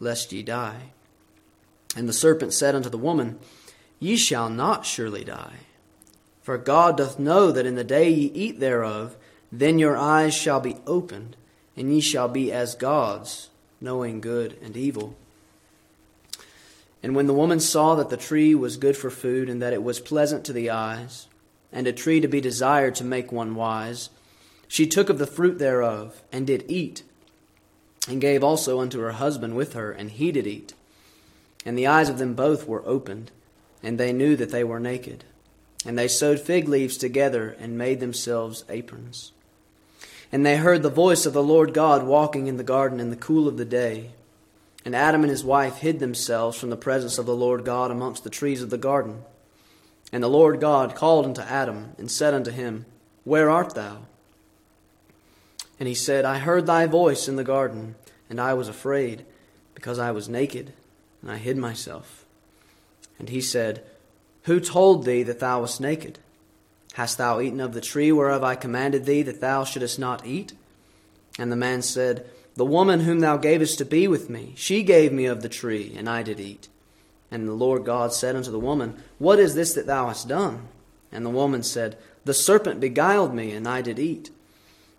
lest ye die. And the serpent said unto the woman, Ye shall not surely die. For God doth know that in the day ye eat thereof, then your eyes shall be opened, and ye shall be as gods, knowing good and evil. And when the woman saw that the tree was good for food, and that it was pleasant to the eyes, and a tree to be desired to make one wise, she took of the fruit thereof, and did eat and gave also unto her husband with her, and he did eat. And the eyes of them both were opened, and they knew that they were naked. And they sewed fig leaves together, and made themselves aprons. And they heard the voice of the Lord God walking in the garden in the cool of the day. And Adam and his wife hid themselves from the presence of the Lord God amongst the trees of the garden. And the Lord God called unto Adam, and said unto him, Where art thou? And he said, I heard thy voice in the garden, and I was afraid, because I was naked, and I hid myself. And he said, Who told thee that thou wast naked? Hast thou eaten of the tree whereof I commanded thee that thou shouldest not eat? And the man said, The woman whom thou gavest to be with me, she gave me of the tree, and I did eat. And the Lord God said unto the woman, What is this that thou hast done? And the woman said, The serpent beguiled me, and I did eat.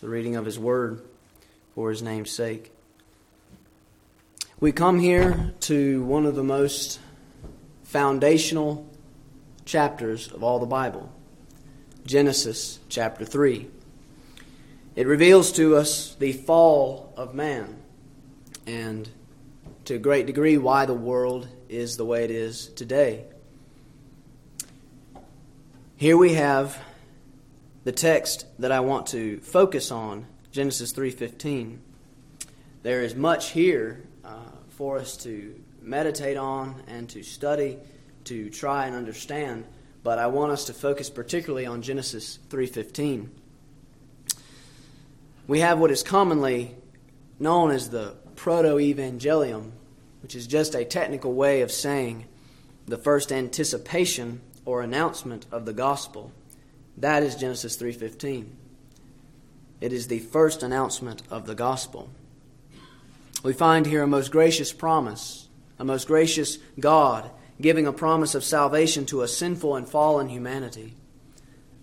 the reading of His Word for His name's sake. We come here to one of the most foundational chapters of all the Bible Genesis chapter 3. It reveals to us the fall of man and to a great degree why the world is the way it is today. Here we have the text that I want to focus on, Genesis 3:15. There is much here uh, for us to meditate on and to study, to try and understand, but I want us to focus particularly on Genesis 3:15. We have what is commonly known as the proto-evangelium, which is just a technical way of saying the first anticipation or announcement of the gospel. That is Genesis 3:15. It is the first announcement of the gospel. We find here a most gracious promise, a most gracious God giving a promise of salvation to a sinful and fallen humanity.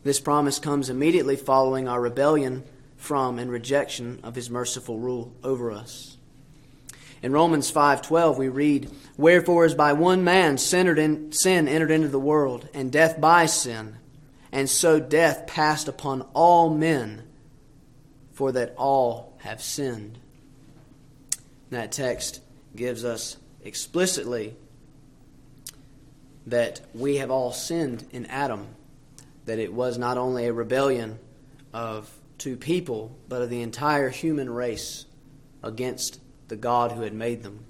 This promise comes immediately following our rebellion from and rejection of his merciful rule over us. In Romans 5:12 we read, "Wherefore as by one man sin entered into the world, and death by sin, and so death passed upon all men, for that all have sinned. That text gives us explicitly that we have all sinned in Adam, that it was not only a rebellion of two people, but of the entire human race against the God who had made them.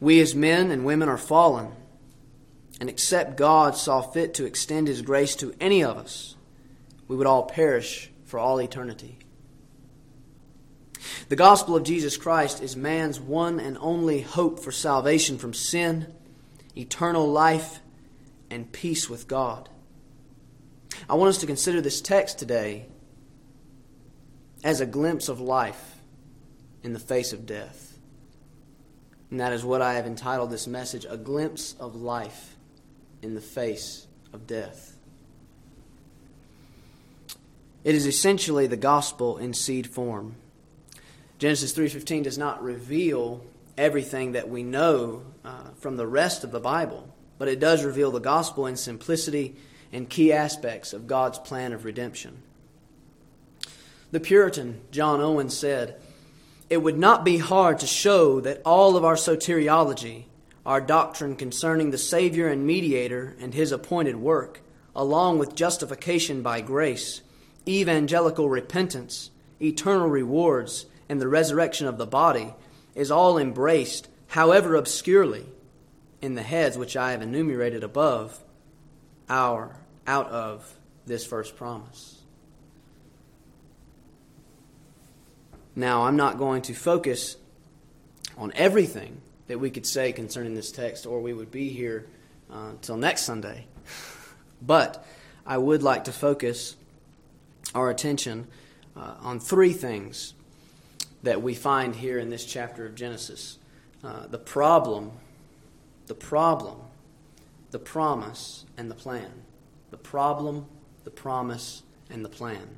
We as men and women are fallen and except God saw fit to extend His grace to any of us, we would all perish for all eternity. The gospel of Jesus Christ is man's one and only hope for salvation from sin, eternal life, and peace with God. I want us to consider this text today as a glimpse of life in the face of death. And that is what I have entitled this message A Glimpse of Life in the face of death. It is essentially the gospel in seed form. Genesis 3:15 does not reveal everything that we know uh, from the rest of the Bible, but it does reveal the gospel in simplicity and key aspects of God's plan of redemption. The Puritan John Owen said, It would not be hard to show that all of our soteriology, our doctrine concerning the Savior and Mediator and His appointed work, along with justification by grace, evangelical repentance, eternal rewards, and the resurrection of the body, is all embraced, however obscurely, in the heads which I have enumerated above, our out of this first promise. Now, I'm not going to focus on everything that we could say concerning this text, or we would be here uh, next Sunday. but I would like to focus our attention uh, on three things that we find here in this chapter of Genesis uh, the problem, the problem, the promise, and the plan. The problem, the promise, and the plan.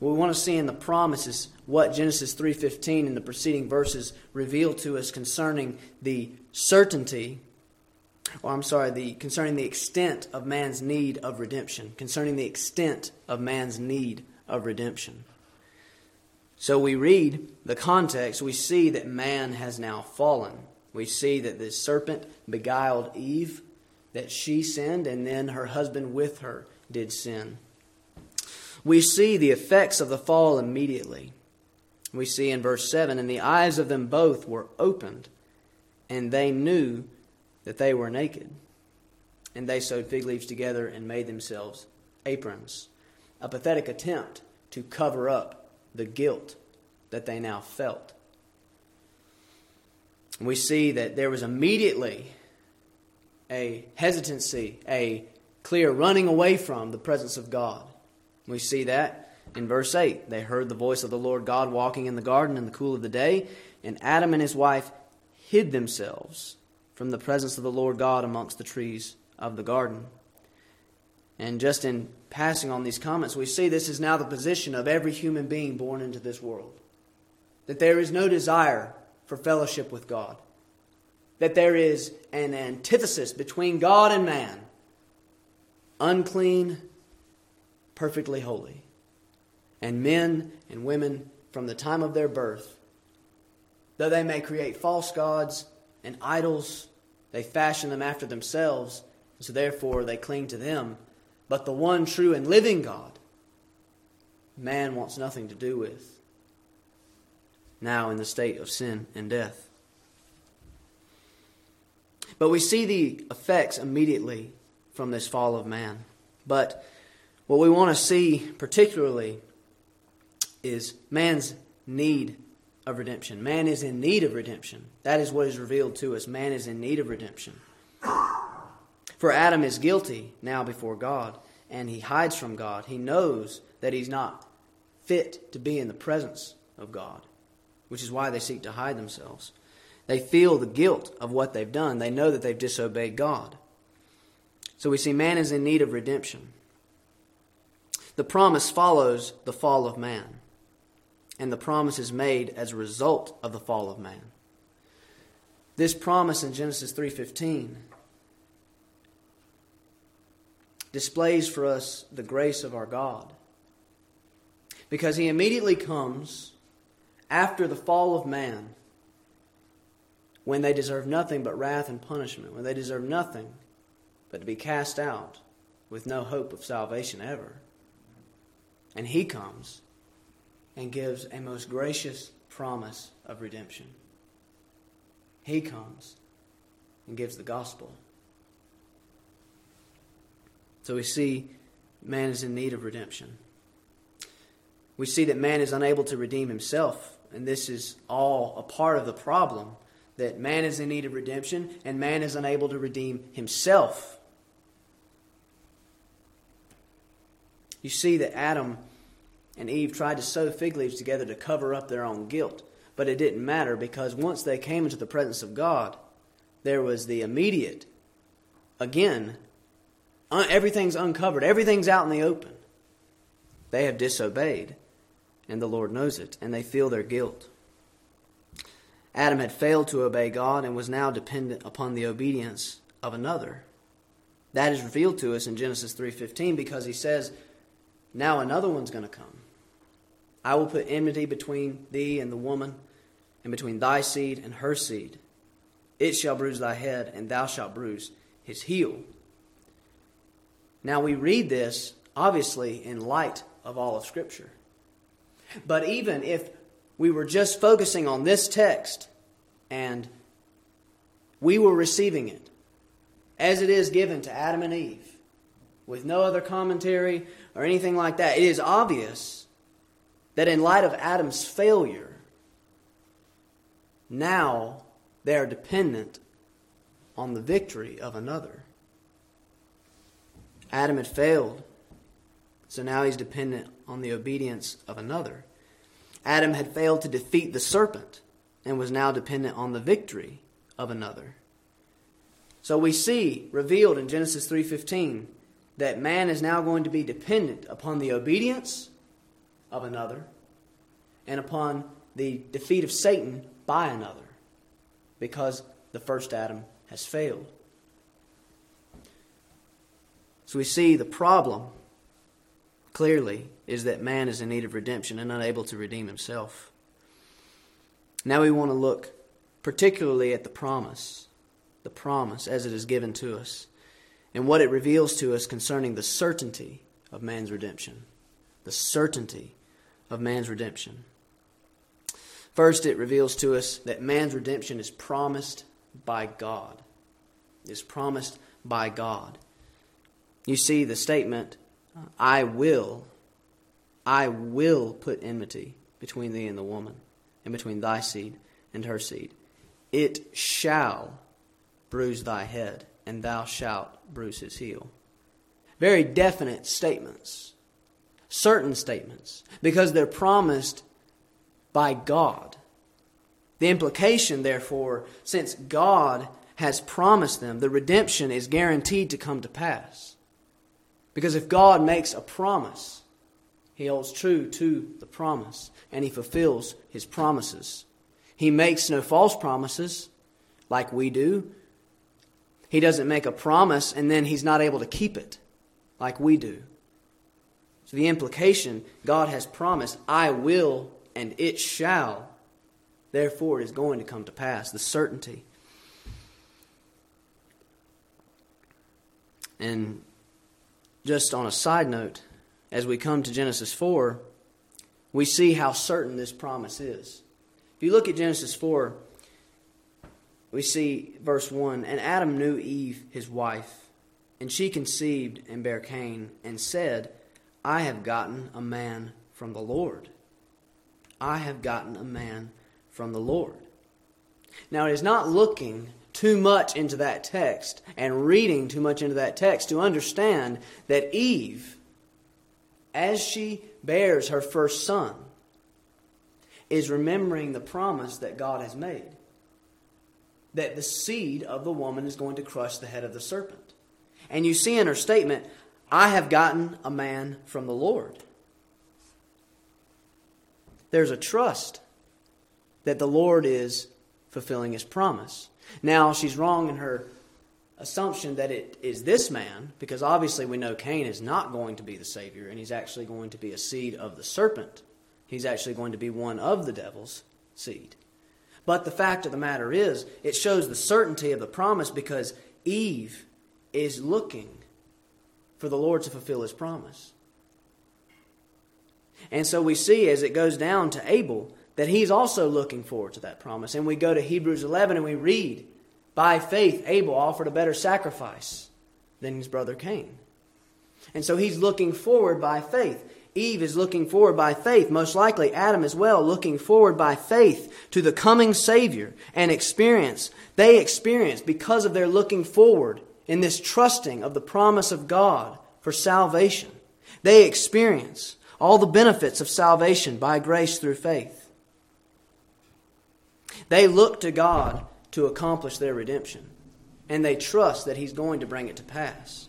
What we want to see in the promise is what Genesis 3:15 and the preceding verses reveal to us concerning the certainty or I'm sorry, the concerning the extent of man's need of redemption, concerning the extent of man's need of redemption. So we read the context, we see that man has now fallen. We see that the serpent beguiled Eve, that she sinned, and then her husband with her did sin. We see the effects of the fall immediately. We see in verse 7 And the eyes of them both were opened, and they knew that they were naked. And they sewed fig leaves together and made themselves aprons. A pathetic attempt to cover up the guilt that they now felt. We see that there was immediately a hesitancy, a clear running away from the presence of God. We see that in verse 8. They heard the voice of the Lord God walking in the garden in the cool of the day, and Adam and his wife hid themselves from the presence of the Lord God amongst the trees of the garden. And just in passing on these comments, we see this is now the position of every human being born into this world. That there is no desire for fellowship with God. That there is an antithesis between God and man unclean, perfectly holy. And men and women from the time of their birth, though they may create false gods and idols, they fashion them after themselves, so therefore they cling to them. But the one true and living God, man wants nothing to do with, now in the state of sin and death. But we see the effects immediately from this fall of man. But what we want to see particularly is man's need of redemption. Man is in need of redemption. That is what is revealed to us. Man is in need of redemption. For Adam is guilty now before God, and he hides from God. He knows that he's not fit to be in the presence of God, which is why they seek to hide themselves. They feel the guilt of what they've done, they know that they've disobeyed God. So we see man is in need of redemption. The promise follows the fall of man, and the promise is made as a result of the fall of man. This promise in Genesis 3:15 displays for us the grace of our God. Because he immediately comes after the fall of man when they deserve nothing but wrath and punishment, when they deserve nothing but to be cast out with no hope of salvation ever. And he comes and gives a most gracious promise of redemption. He comes and gives the gospel. So we see man is in need of redemption. We see that man is unable to redeem himself, and this is all a part of the problem that man is in need of redemption and man is unable to redeem himself. You see that Adam and Eve tried to sew fig leaves together to cover up their own guilt, but it didn't matter because once they came into the presence of God, there was the immediate, again, everything's uncovered, everything's out in the open. They have disobeyed. and the Lord knows it, and they feel their guilt. Adam had failed to obey God and was now dependent upon the obedience of another. That is revealed to us in Genesis 3:15 because he says, "Now another one's going to come. I will put enmity between thee and the woman, and between thy seed and her seed. It shall bruise thy head, and thou shalt bruise his heel." Now we read this obviously in light of all of scripture. But even if we were just focusing on this text and we were receiving it as it is given to Adam and Eve with no other commentary or anything like that, it is obvious that in light of Adam's failure, now they are dependent on the victory of another. Adam had failed, so now he's dependent on the obedience of another. Adam had failed to defeat the serpent and was now dependent on the victory of another. So we see revealed in Genesis 3:15 that man is now going to be dependent upon the obedience of another and upon the defeat of Satan by another because the first Adam has failed. So we see the problem clearly is that man is in need of redemption and unable to redeem himself. Now we want to look particularly at the promise, the promise as it is given to us, and what it reveals to us concerning the certainty of man's redemption. The certainty of man's redemption. First, it reveals to us that man's redemption is promised by God. Is promised by God. You see the statement, I will, I will put enmity between thee and the woman, and between thy seed and her seed. It shall bruise thy head, and thou shalt bruise his heel. Very definite statements, certain statements, because they're promised by God. The implication, therefore, since God has promised them, the redemption is guaranteed to come to pass. Because if God makes a promise, he holds true to the promise and he fulfills his promises. He makes no false promises like we do. He doesn't make a promise and then he's not able to keep it like we do. So the implication God has promised, I will and it shall. Therefore, it is going to come to pass. The certainty. And just on a side note, as we come to Genesis 4, we see how certain this promise is. If you look at Genesis 4, we see verse 1 And Adam knew Eve, his wife, and she conceived and bare Cain, and said, I have gotten a man from the Lord. I have gotten a man from the Lord. Now, it is not looking too much into that text and reading too much into that text to understand that Eve, as she bears her first son, is remembering the promise that God has made that the seed of the woman is going to crush the head of the serpent. And you see in her statement, I have gotten a man from the Lord. There's a trust that the Lord is fulfilling his promise. Now, she's wrong in her assumption that it is this man, because obviously we know Cain is not going to be the Savior, and he's actually going to be a seed of the serpent. He's actually going to be one of the devil's seed. But the fact of the matter is, it shows the certainty of the promise because Eve is looking for the Lord to fulfill his promise. And so we see as it goes down to Abel that he's also looking forward to that promise. And we go to Hebrews 11 and we read, By faith, Abel offered a better sacrifice than his brother Cain. And so he's looking forward by faith. Eve is looking forward by faith, most likely Adam as well, looking forward by faith to the coming Savior and experience. They experience, because of their looking forward in this trusting of the promise of God for salvation, they experience all the benefits of salvation by grace through faith. They look to God to accomplish their redemption, and they trust that He's going to bring it to pass.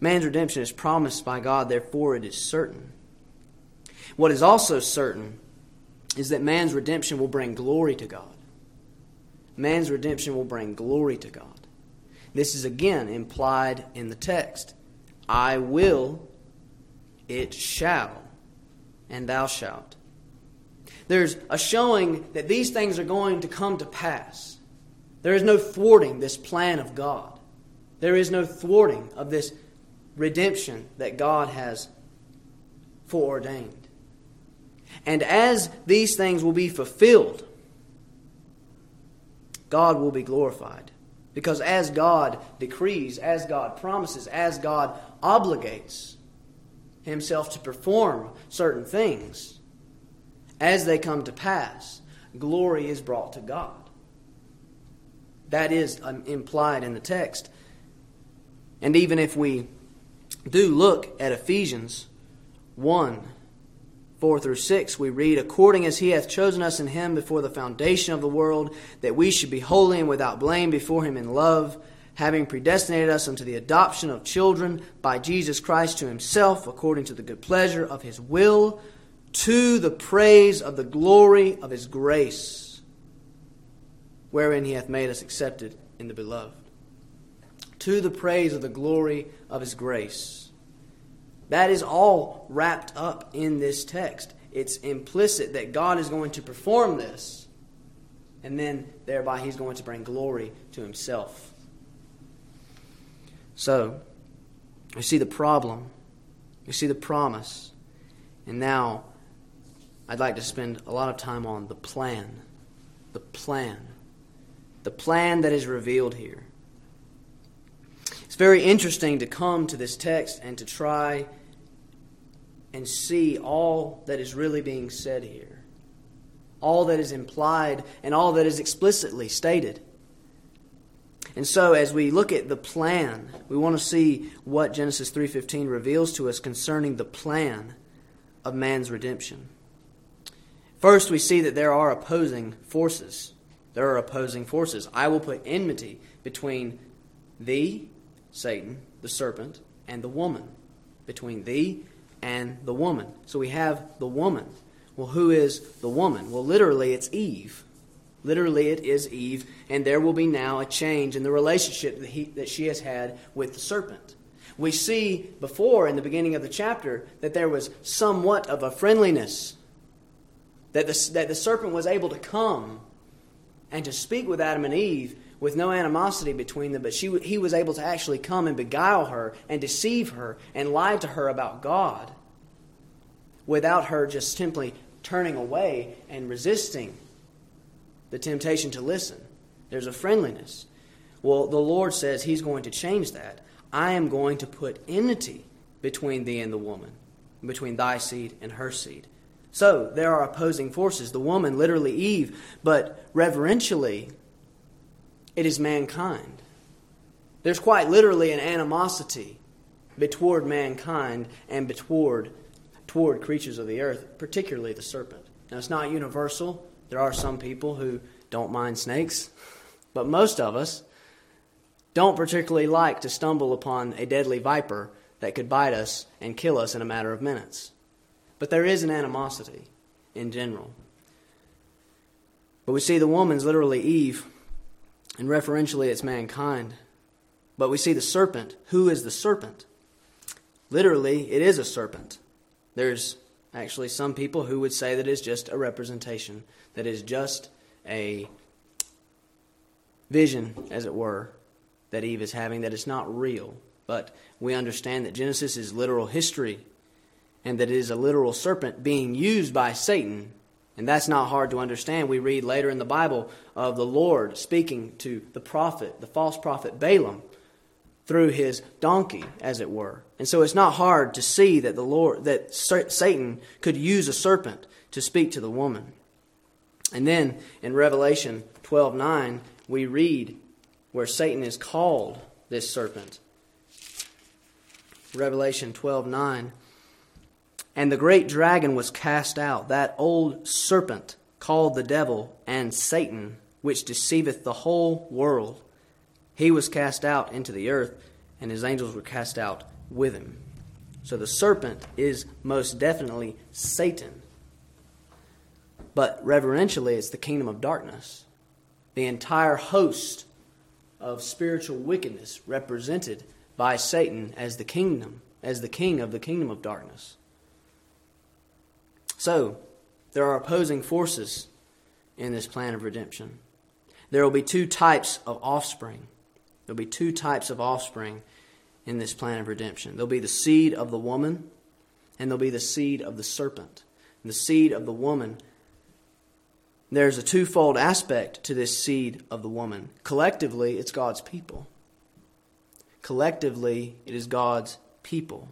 Man's redemption is promised by God, therefore it is certain. What is also certain is that man's redemption will bring glory to God. Man's redemption will bring glory to God. This is again implied in the text. I will, it shall, and thou shalt. There's a showing that these things are going to come to pass. There is no thwarting this plan of God. There is no thwarting of this redemption that God has foreordained. And as these things will be fulfilled, God will be glorified. Because as God decrees, as God promises, as God obligates Himself to perform certain things, as they come to pass, glory is brought to God. That is um, implied in the text. And even if we do look at Ephesians 1 4 through 6, we read, According as he hath chosen us in him before the foundation of the world, that we should be holy and without blame before him in love, having predestinated us unto the adoption of children by Jesus Christ to himself, according to the good pleasure of his will, to the praise of the glory of his grace, wherein he hath made us accepted in the beloved. To the praise of the glory of his grace. That is all wrapped up in this text. It's implicit that God is going to perform this, and then thereby he's going to bring glory to himself. So, we see the problem, we see the promise, and now I'd like to spend a lot of time on the plan. The plan. The plan that is revealed here. Very interesting to come to this text and to try and see all that is really being said here, all that is implied, and all that is explicitly stated. And so as we look at the plan, we want to see what Genesis 3:15 reveals to us concerning the plan of man's redemption. First, we see that there are opposing forces. There are opposing forces. I will put enmity between thee, Satan, the serpent, and the woman, between thee and the woman. So we have the woman. Well, who is the woman? Well, literally, it's Eve. Literally, it is Eve, and there will be now a change in the relationship that, he, that she has had with the serpent. We see before in the beginning of the chapter that there was somewhat of a friendliness, that the, that the serpent was able to come and to speak with Adam and Eve with no animosity between them, but she, he was able to actually come and beguile her and deceive her and lie to her about God without her just simply turning away and resisting the temptation to listen. There's a friendliness. Well, the Lord says He's going to change that. I am going to put enmity between thee and the woman, between thy seed and her seed. So there are opposing forces. The woman, literally Eve, but referentially, it is mankind. There's quite literally an animosity toward mankind and toward, toward creatures of the earth, particularly the serpent. Now, it's not universal. There are some people who don't mind snakes, but most of us don't particularly like to stumble upon a deadly viper that could bite us and kill us in a matter of minutes. But there is an animosity in general. But we see the woman's literally Eve and referentially, it's mankind. But we see the serpent. Who is the serpent? Literally, it is a serpent. There's actually some people who would say that it's just a representation, that is just a vision, as it were, that Eve is having, that it's not real. But we understand that Genesis is literal history and that it is a literal serpent being used by Satan and that's not hard to understand. We read later in the Bible of the Lord speaking to the prophet, the false prophet Balaam, through his donkey, as it were. And so it's not hard to see that the Lord that Satan could use a serpent to speak to the woman. And then in Revelation 12:9, we read where Satan is called this serpent. Revelation 12:9 and the great dragon was cast out, that old serpent called the devil and Satan, which deceiveth the whole world. He was cast out into the earth, and his angels were cast out with him. So the serpent is most definitely Satan. But referentially, it's the kingdom of darkness. The entire host of spiritual wickedness represented by Satan as the kingdom, as the king of the kingdom of darkness. So, there are opposing forces in this plan of redemption. There will be two types of offspring. There will be two types of offspring in this plan of redemption. There'll be the seed of the woman, and there'll be the seed of the serpent. And the seed of the woman, there's a twofold aspect to this seed of the woman. Collectively, it's God's people. Collectively, it is God's people.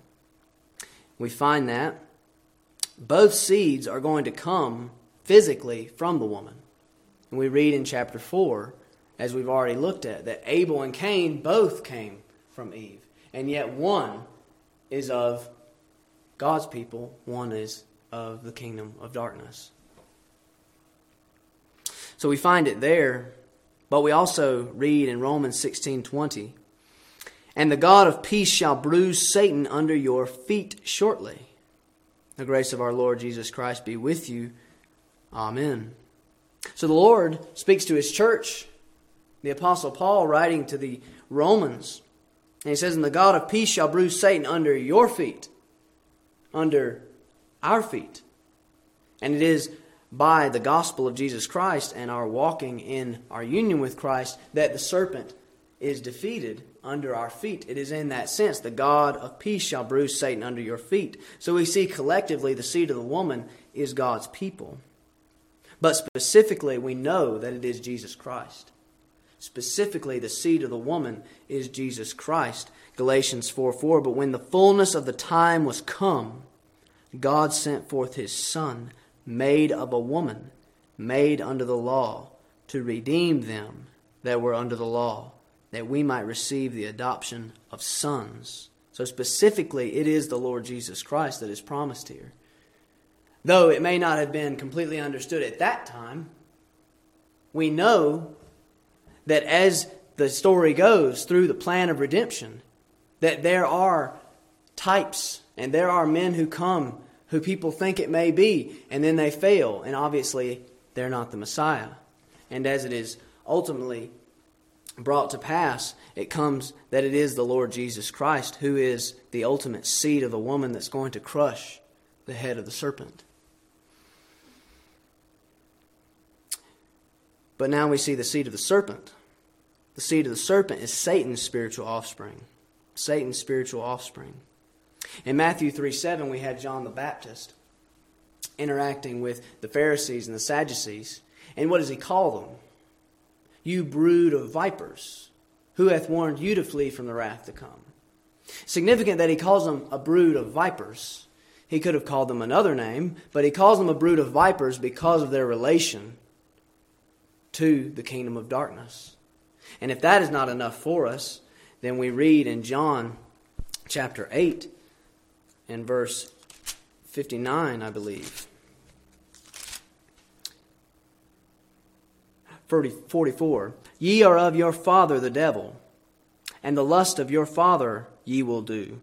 We find that both seeds are going to come physically from the woman. And we read in chapter 4, as we've already looked at, that Abel and Cain both came from Eve. And yet one is of God's people, one is of the kingdom of darkness. So we find it there, but we also read in Romans 16:20, "And the God of peace shall bruise Satan under your feet shortly." The grace of our Lord Jesus Christ be with you. Amen. So the Lord speaks to his church. The Apostle Paul, writing to the Romans, and he says, And the God of peace shall bruise Satan under your feet, under our feet. And it is by the gospel of Jesus Christ and our walking in our union with Christ that the serpent is defeated under our feet. It is in that sense the God of peace shall bruise Satan under your feet. So we see collectively the seed of the woman is God's people. But specifically, we know that it is Jesus Christ. Specifically, the seed of the woman is Jesus Christ. Galatians 4 4. But when the fullness of the time was come, God sent forth his Son, made of a woman, made under the law, to redeem them that were under the law, that we might receive the adoption of sons. So, specifically, it is the Lord Jesus Christ that is promised here. Though it may not have been completely understood at that time, we know that as the story goes through the plan of redemption, that there are types and there are men who come who people think it may be, and then they fail, and obviously they're not the Messiah. And as it is ultimately brought to pass, it comes that it is the Lord Jesus Christ who is the ultimate seed of the woman that's going to crush the head of the serpent. But now we see the seed of the serpent. The seed of the serpent is Satan's spiritual offspring. Satan's spiritual offspring. In Matthew 3 7, we had John the Baptist interacting with the Pharisees and the Sadducees. And what does he call them? You brood of vipers, who hath warned you to flee from the wrath to come? Significant that he calls them a brood of vipers. He could have called them another name, but he calls them a brood of vipers because of their relation to the kingdom of darkness. And if that is not enough for us, then we read in John chapter 8 and verse 59, I believe. 44 Ye are of your father the devil, and the lust of your father ye will do.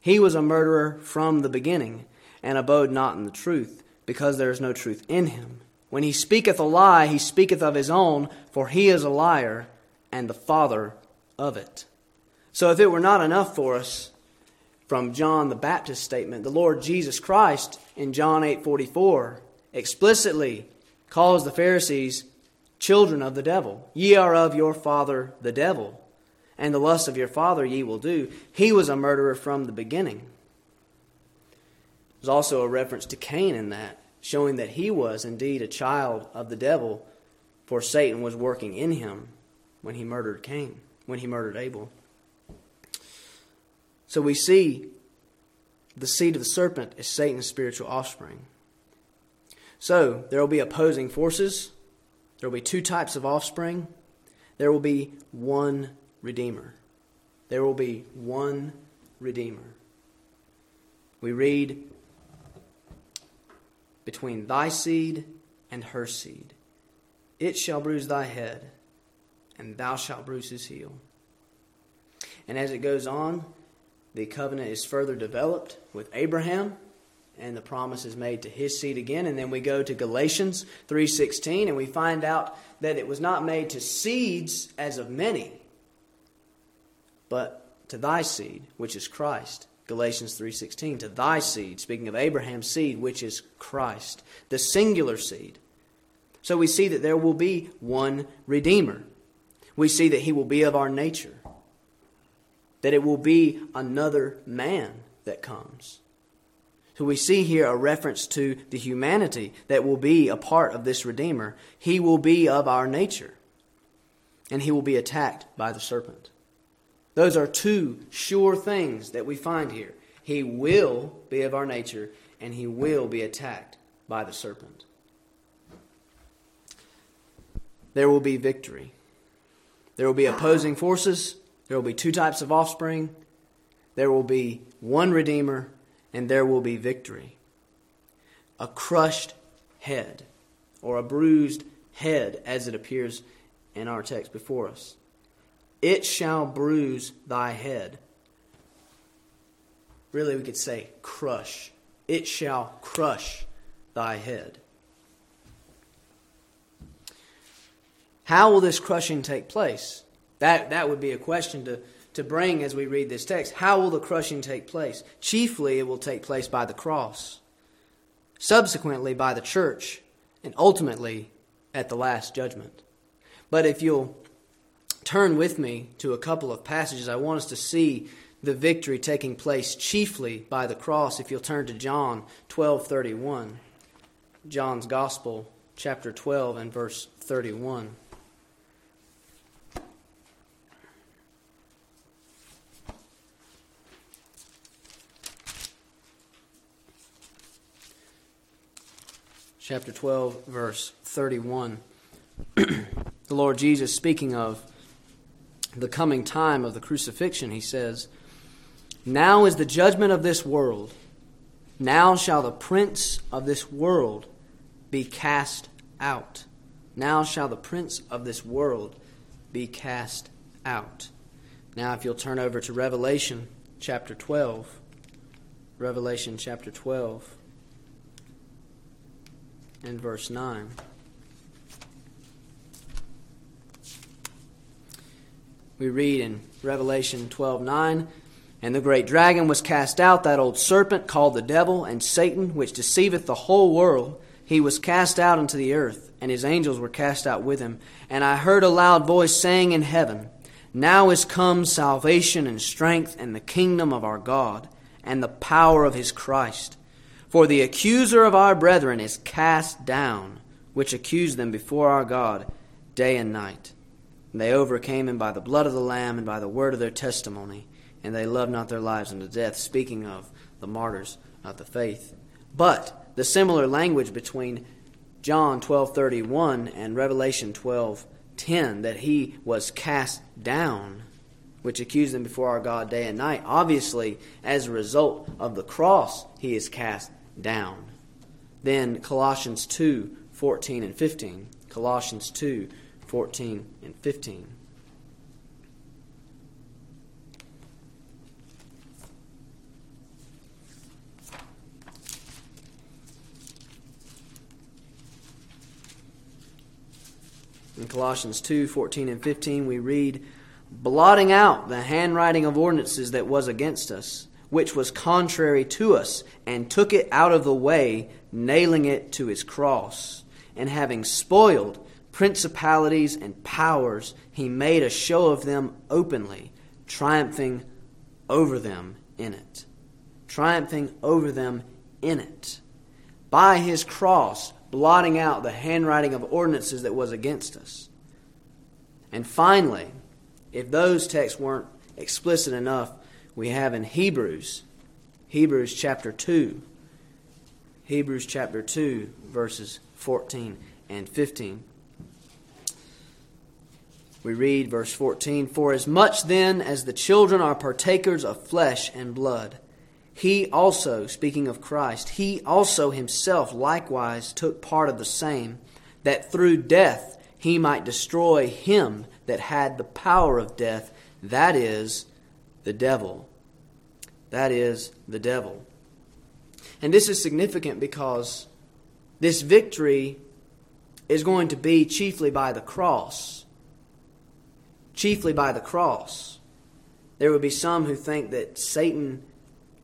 He was a murderer from the beginning, and abode not in the truth, because there is no truth in him. When he speaketh a lie, he speaketh of his own, for he is a liar and the father of it. So if it were not enough for us from John the Baptist's statement, the Lord Jesus Christ in John 8:44 explicitly calls the Pharisees children of the devil. Ye are of your father the devil, and the lust of your father ye will do. He was a murderer from the beginning. There's also a reference to Cain in that showing that he was indeed a child of the devil, for Satan was working in him when he murdered Cain, when he murdered Abel. So we see the seed of the serpent is Satan's spiritual offspring. So there will be opposing forces, there will be two types of offspring, there will be one Redeemer. There will be one Redeemer. We read between thy seed and her seed. It shall bruise thy head, and thou shalt bruise his heel. And as it goes on, the covenant is further developed with Abraham and the promise is made to his seed again. And then we go to Galatians 3:16 and we find out that it was not made to seeds as of many but to thy seed which is Christ. Galatians 3:16 to thy seed speaking of Abraham's seed which is Christ the singular seed. So we see that there will be one redeemer. We see that he will be of our nature that it will be another man that comes. So we see here a reference to the humanity that will be a part of this Redeemer. He will be of our nature, and he will be attacked by the serpent. Those are two sure things that we find here. He will be of our nature, and he will be attacked by the serpent. There will be victory. There will be opposing forces, there will be two types of offspring. There will be one Redeemer, and there will be victory. A crushed head, or a bruised head, as it appears in our text before us. It shall bruise thy head. Really, we could say crush. It shall crush thy head. How will this crushing take place? That, that would be a question to, to bring as we read this text. How will the crushing take place? Chiefly, it will take place by the cross, subsequently, by the church, and ultimately at the last judgment. But if you'll turn with me to a couple of passages, I want us to see the victory taking place chiefly by the cross. If you'll turn to John 12:31, John's Gospel, chapter 12 and verse 31. Chapter 12, verse 31. the Lord Jesus, speaking of the coming time of the crucifixion, he says, Now is the judgment of this world. Now shall the prince of this world be cast out. Now shall the prince of this world be cast out. Now, if you'll turn over to Revelation chapter 12, Revelation chapter 12 and verse 9. We read in Revelation 12:9, and the great dragon was cast out, that old serpent called the devil and Satan, which deceiveth the whole world. He was cast out into the earth, and his angels were cast out with him. And I heard a loud voice saying in heaven, Now is come salvation and strength and the kingdom of our God, and the power of his Christ. For the accuser of our brethren is cast down, which accused them before our God day and night. And they overcame him by the blood of the Lamb and by the word of their testimony, and they loved not their lives unto death, speaking of the martyrs of the faith. But the similar language between John 12:31 and Revelation 12:10 that he was cast down which accused them before our God day and night obviously as a result of the cross he is cast down. Then Colossians 2 14 and 15. Colossians 2 14 and 15. In Colossians 2 14 and 15, we read, blotting out the handwriting of ordinances that was against us which was contrary to us, and took it out of the way, nailing it to his cross. And having spoiled principalities and powers, he made a show of them openly, triumphing over them in it. Triumphing over them in it. By his cross, blotting out the handwriting of ordinances that was against us. And finally, if those texts weren't explicit enough, we have in Hebrews, Hebrews chapter 2. Hebrews chapter 2, verses 14 and 15. We read verse 14 For as much then as the children are partakers of flesh and blood, he also, speaking of Christ, he also himself likewise took part of the same, that through death he might destroy him that had the power of death, that is, the devil, that is, the devil. And this is significant because this victory is going to be chiefly by the cross. Chiefly by the cross. There would be some who think that Satan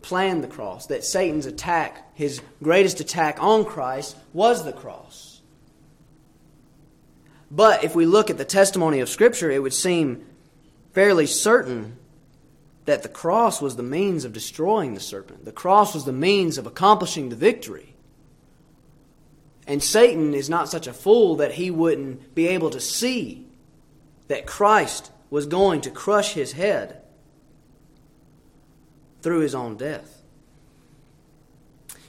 planned the cross, that Satan's attack, his greatest attack on Christ, was the cross. But if we look at the testimony of Scripture, it would seem fairly certain that the cross was the means of destroying the serpent. The cross was the means of accomplishing the victory. And Satan is not such a fool that he wouldn't be able to see that Christ was going to crush his head through his own death.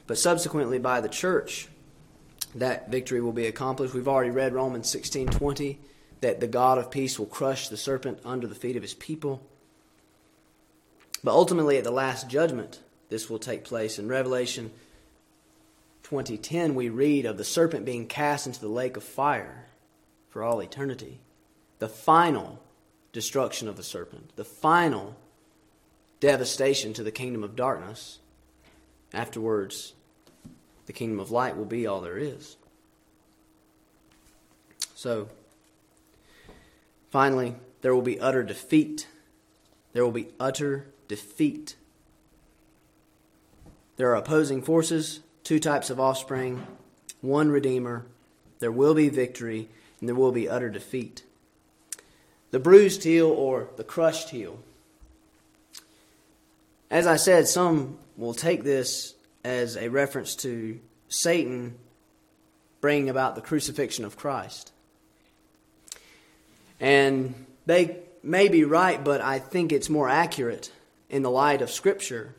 But subsequently by the church, that victory will be accomplished. We've already read Romans 16:20 that the God of peace will crush the serpent under the feet of his people. But ultimately at the last judgment, this will take place in Revelation 20:10 we read of the serpent being cast into the lake of fire for all eternity. The final destruction of the serpent, the final devastation to the kingdom of darkness. Afterwards, the kingdom of light will be all there is. So, finally, there will be utter defeat. There will be utter defeat. There are opposing forces two types of offspring, one Redeemer. There will be victory, and there will be utter defeat. The bruised heel or the crushed heel. As I said, some will take this as a reference to Satan bringing about the crucifixion of Christ. And they may be right, but I think it's more accurate in the light of Scripture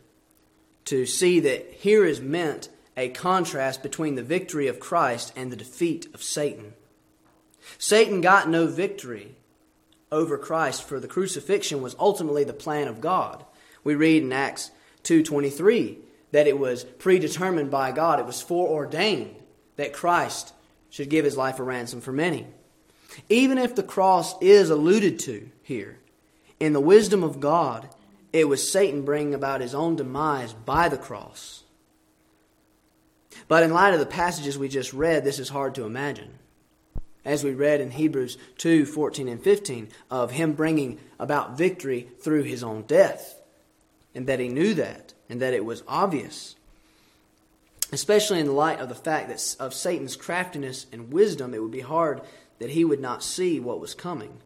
to see that here is meant a contrast between the victory of Christ and the defeat of Satan. Satan got no victory over Christ for the crucifixion was ultimately the plan of God. We read in Acts 2:23 that it was predetermined by God, it was foreordained that Christ should give his life a ransom for many. Even if the cross is alluded to here, in the wisdom of God, it was Satan bringing about his own demise by the cross. But in light of the passages we just read, this is hard to imagine. As we read in Hebrews 2 14 and 15, of him bringing about victory through his own death, and that he knew that, and that it was obvious. Especially in the light of the fact that of Satan's craftiness and wisdom, it would be hard that he would not see what was coming.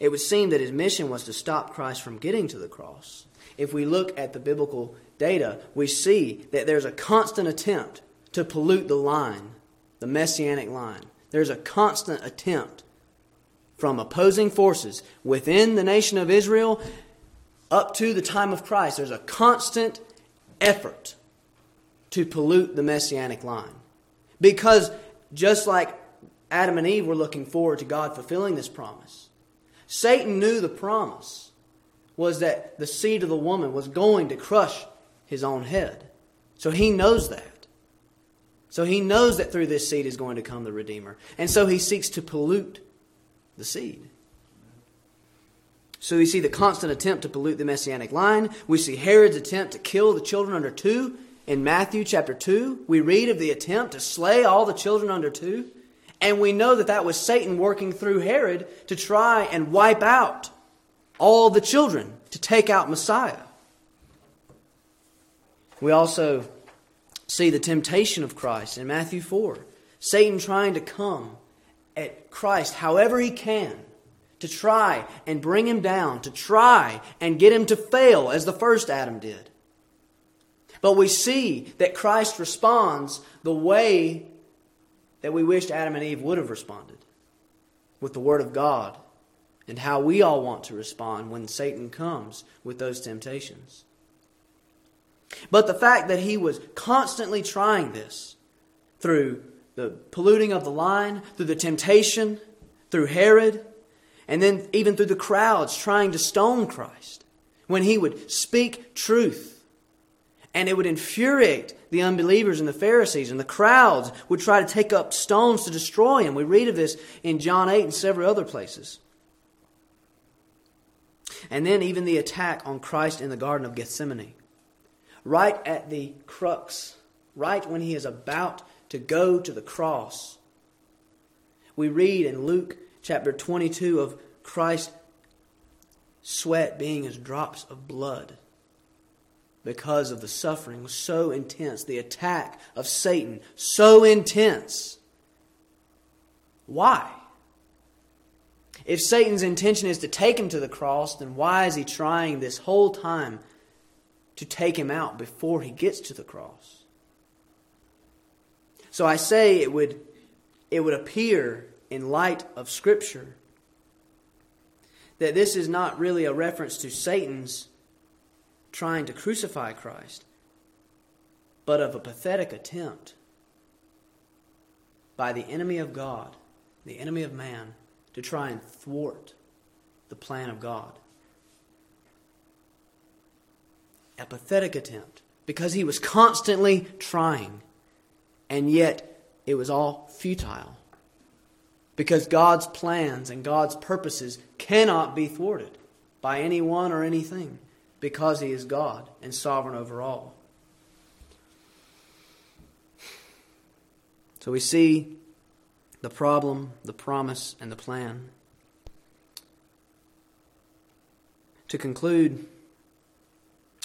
It would seem that his mission was to stop Christ from getting to the cross. If we look at the biblical data, we see that there's a constant attempt to pollute the line, the messianic line. There's a constant attempt from opposing forces within the nation of Israel up to the time of Christ. There's a constant effort to pollute the messianic line. Because just like Adam and Eve were looking forward to God fulfilling this promise, Satan knew the promise was that the seed of the woman was going to crush his own head. So he knows that. So he knows that through this seed is going to come the Redeemer. And so he seeks to pollute the seed. So we see the constant attempt to pollute the messianic line. We see Herod's attempt to kill the children under two. In Matthew chapter 2, we read of the attempt to slay all the children under two. And we know that that was Satan working through Herod to try and wipe out all the children, to take out Messiah. We also see the temptation of Christ in Matthew 4. Satan trying to come at Christ however he can to try and bring him down, to try and get him to fail as the first Adam did. But we see that Christ responds the way that we wished Adam and Eve would have responded with the Word of God and how we all want to respond when Satan comes with those temptations. But the fact that he was constantly trying this through the polluting of the line, through the temptation, through Herod, and then even through the crowds trying to stone Christ, when he would speak truth. And it would infuriate the unbelievers and the Pharisees, and the crowds would try to take up stones to destroy him. We read of this in John 8 and several other places. And then even the attack on Christ in the Garden of Gethsemane right at the crux, right when he is about to go to the cross. We read in Luke chapter 22 of Christ's sweat being as drops of blood because of the suffering was so intense, the attack of Satan so intense. Why? If Satan's intention is to take him to the cross, then why is he trying this whole time to take him out before he gets to the cross? So I say it would, it would appear in light of Scripture that this is not really a reference to Satan's trying to crucify Christ, but of a pathetic attempt by the enemy of God, the enemy of man, to try and thwart the plan of God. A pathetic attempt because he was constantly trying, and yet it was all futile. Because God's plans and God's purposes cannot be thwarted by anyone or anything because he is God and sovereign over all. So we see the problem, the promise, and the plan. To conclude,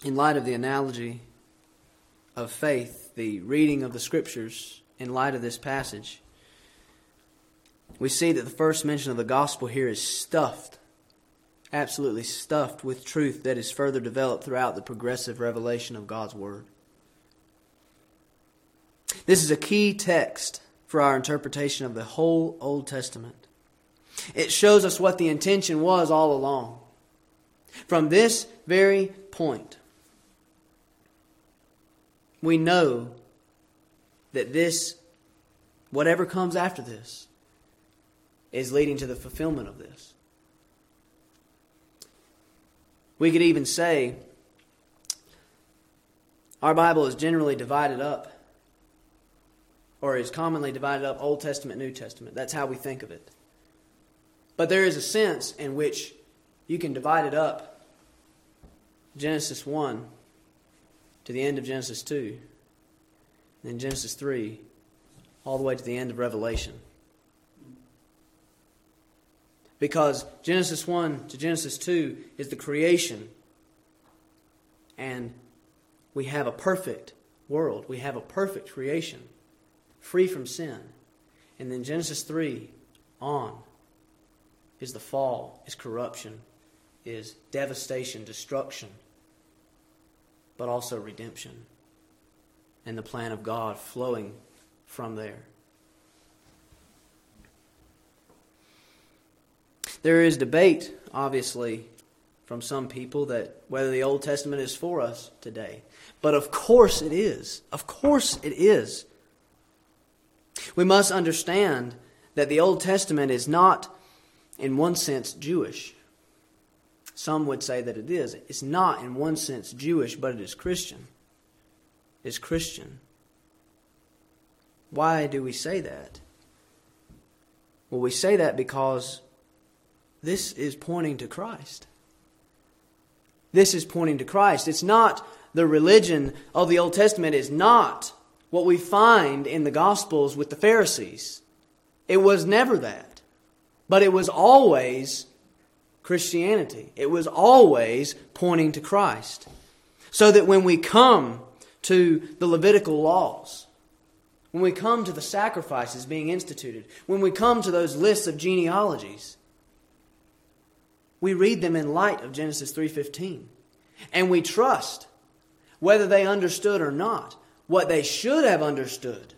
in light of the analogy of faith, the reading of the scriptures in light of this passage, we see that the first mention of the gospel here is stuffed absolutely stuffed with truth that is further developed throughout the progressive revelation of God's Word. This is a key text for our interpretation of the whole Old Testament. It shows us what the intention was all along. From this very point, we know that this, whatever comes after this, is leading to the fulfillment of this. We could even say our Bible is generally divided up, or is commonly divided up Old Testament, New Testament. That's how we think of it. But there is a sense in which you can divide it up Genesis 1 to the end of Genesis 2, then Genesis 3, all the way to the end of Revelation. Because Genesis 1 to Genesis 2 is the creation. And we have a perfect world. We have a perfect creation, free from sin. And then Genesis 3 on is the fall, is corruption, is devastation, destruction, but also redemption. And the plan of God flowing from there. There is debate, obviously, from some people that whether the Old Testament is for us today. But of course it is. Of course it is. We must understand that the Old Testament is not, in one sense, Jewish. Some would say that it is. It's not, in one sense, Jewish, but it is Christian. It's Christian. Why do we say that? Well, we say that because this is pointing to Christ. This is pointing to Christ. It's not the religion of the Old Testament, is not what we find in the Gospels with the Pharisees. It was never that. But it was always Christianity. It was always pointing to Christ. So that when we come to the Levitical laws, when we come to the sacrifices being instituted, when we come to those lists of genealogies, we read them in light of Genesis 3:15. And we trust whether they understood or not. What they should have understood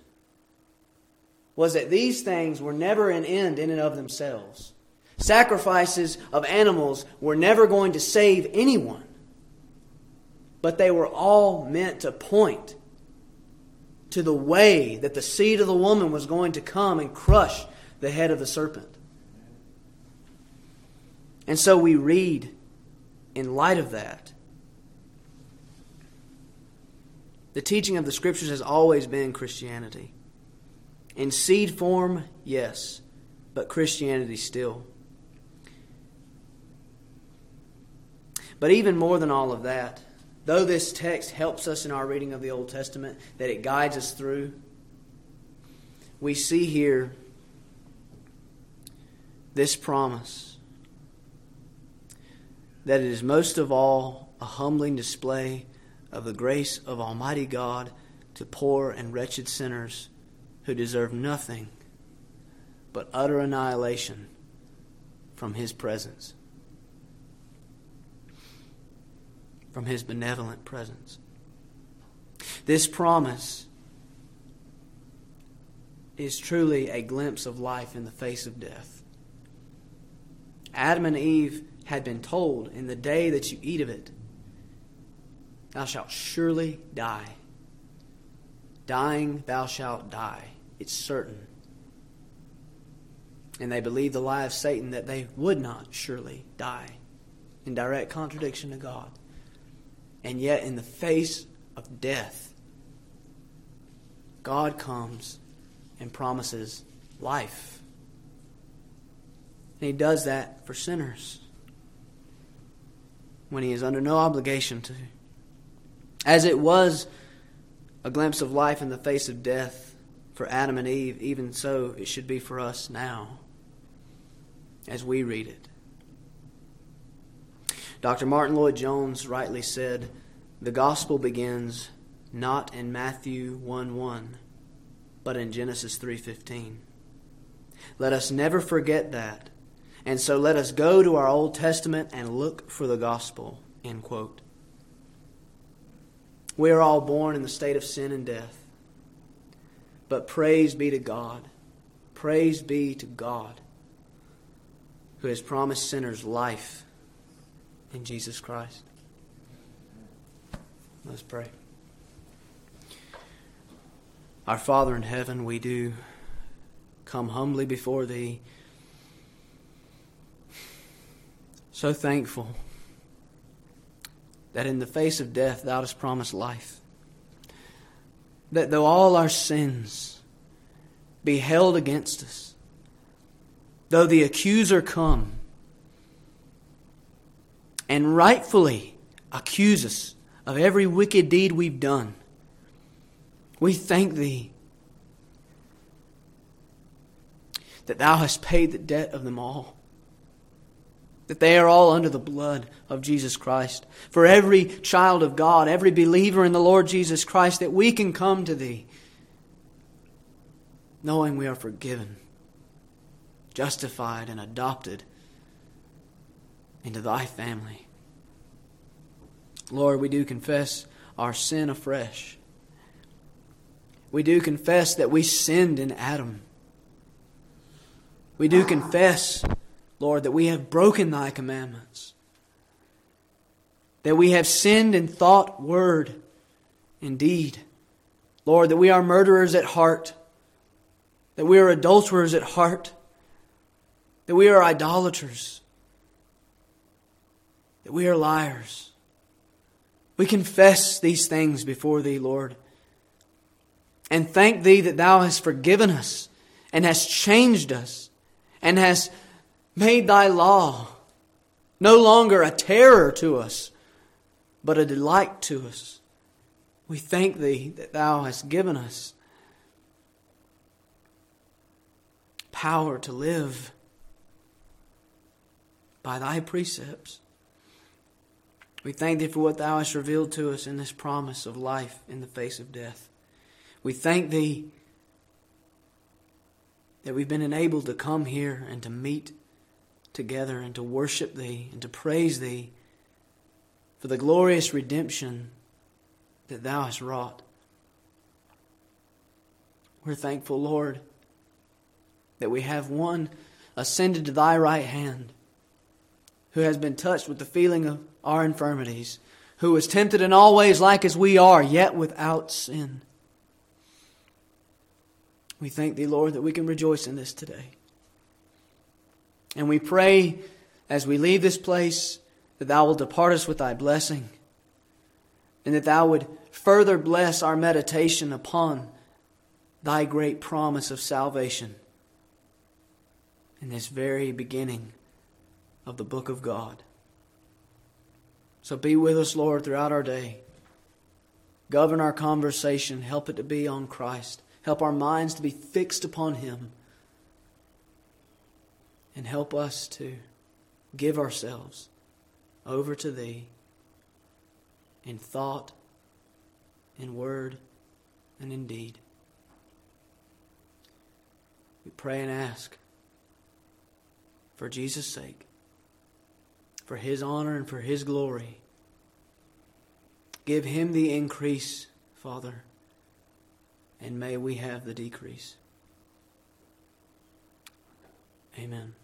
was that these things were never an end in and of themselves. Sacrifices of animals were never going to save anyone, but they were all meant to point to the way that the seed of the woman was going to come and crush the head of the serpent. And so we read in light of that. The teaching of the Scriptures has always been Christianity. In seed form, yes, but Christianity still. But even more than all of that, though this text helps us in our reading of the Old Testament, that it guides us through, we see here this promise that it is most of all a humbling display of the grace of Almighty God to poor and wretched sinners who deserve nothing but utter annihilation from His presence, from His benevolent presence. This promise is truly a glimpse of life in the face of death. Adam and Eve had been told, In the day that you eat of it, thou shalt surely die. Dying, thou shalt die. It's certain. And they believed the lie of Satan that they would not surely die, in direct contradiction to God. And yet, in the face of death, God comes and promises life. And He does that for sinners when He is under no obligation to. As it was a glimpse of life in the face of death for Adam and Eve, even so it should be for us now as we read it. Dr. Martyn Lloyd-Jones rightly said, The gospel begins not in Matthew 1 1, but in Genesis 3:15. Let us never forget that. And so let us go to our Old Testament and look for the gospel. End quote. We are all born in the state of sin and death. But praise be to God. Praise be to God who has promised sinners life in Jesus Christ. Let's pray. Our Father in heaven, we do come humbly before Thee, so thankful that in the face of death Thou hast promised life. That though all our sins be held against us, though the accuser come and rightfully accuse us of every wicked deed we've done, we thank Thee that Thou hast paid the debt of them all. That they are all under the blood of Jesus Christ. For every child of God, every believer in the Lord Jesus Christ, that we can come to Thee knowing we are forgiven, justified, and adopted into Thy family. Lord, we do confess our sin afresh we do confess that we sinned in Adam. We do confess, Lord, that we have broken thy commandments. That we have sinned in thought, word, and deed. Lord, that we are murderers at heart. That we are adulterers at heart. That we are idolaters. That we are liars. We confess these things before thee, Lord and thank Thee that Thou hast forgiven us and hast changed us and hast made Thy law no longer a terror to us, but a delight to us. We thank Thee that Thou hast given us power to live by Thy precepts. We thank Thee for what Thou hast revealed to us in this promise of life in the face of death. We thank Thee that we've been enabled to come here and to meet together and to worship Thee and to praise Thee for the glorious redemption that Thou hast wrought. We're thankful, Lord, that we have one ascended to Thy right hand who has been touched with the feeling of our infirmities, who was tempted in all ways like as we are, yet without sin. We thank Thee, Lord, that we can rejoice in this today. And we pray as we leave this place that Thou will depart us with Thy blessing and that Thou would further bless our meditation upon Thy great promise of salvation in this very beginning of the book of God. So So be with us, Lord, throughout our day. Govern our conversation. Help it to be on Christ. Help our minds to be fixed upon Him. And help us to give ourselves over to Thee in thought, in word, and in deed. We pray and ask for Jesus' sake, for His honor and for His glory. Give Him the increase, Father, and may we have the decrease. Amen.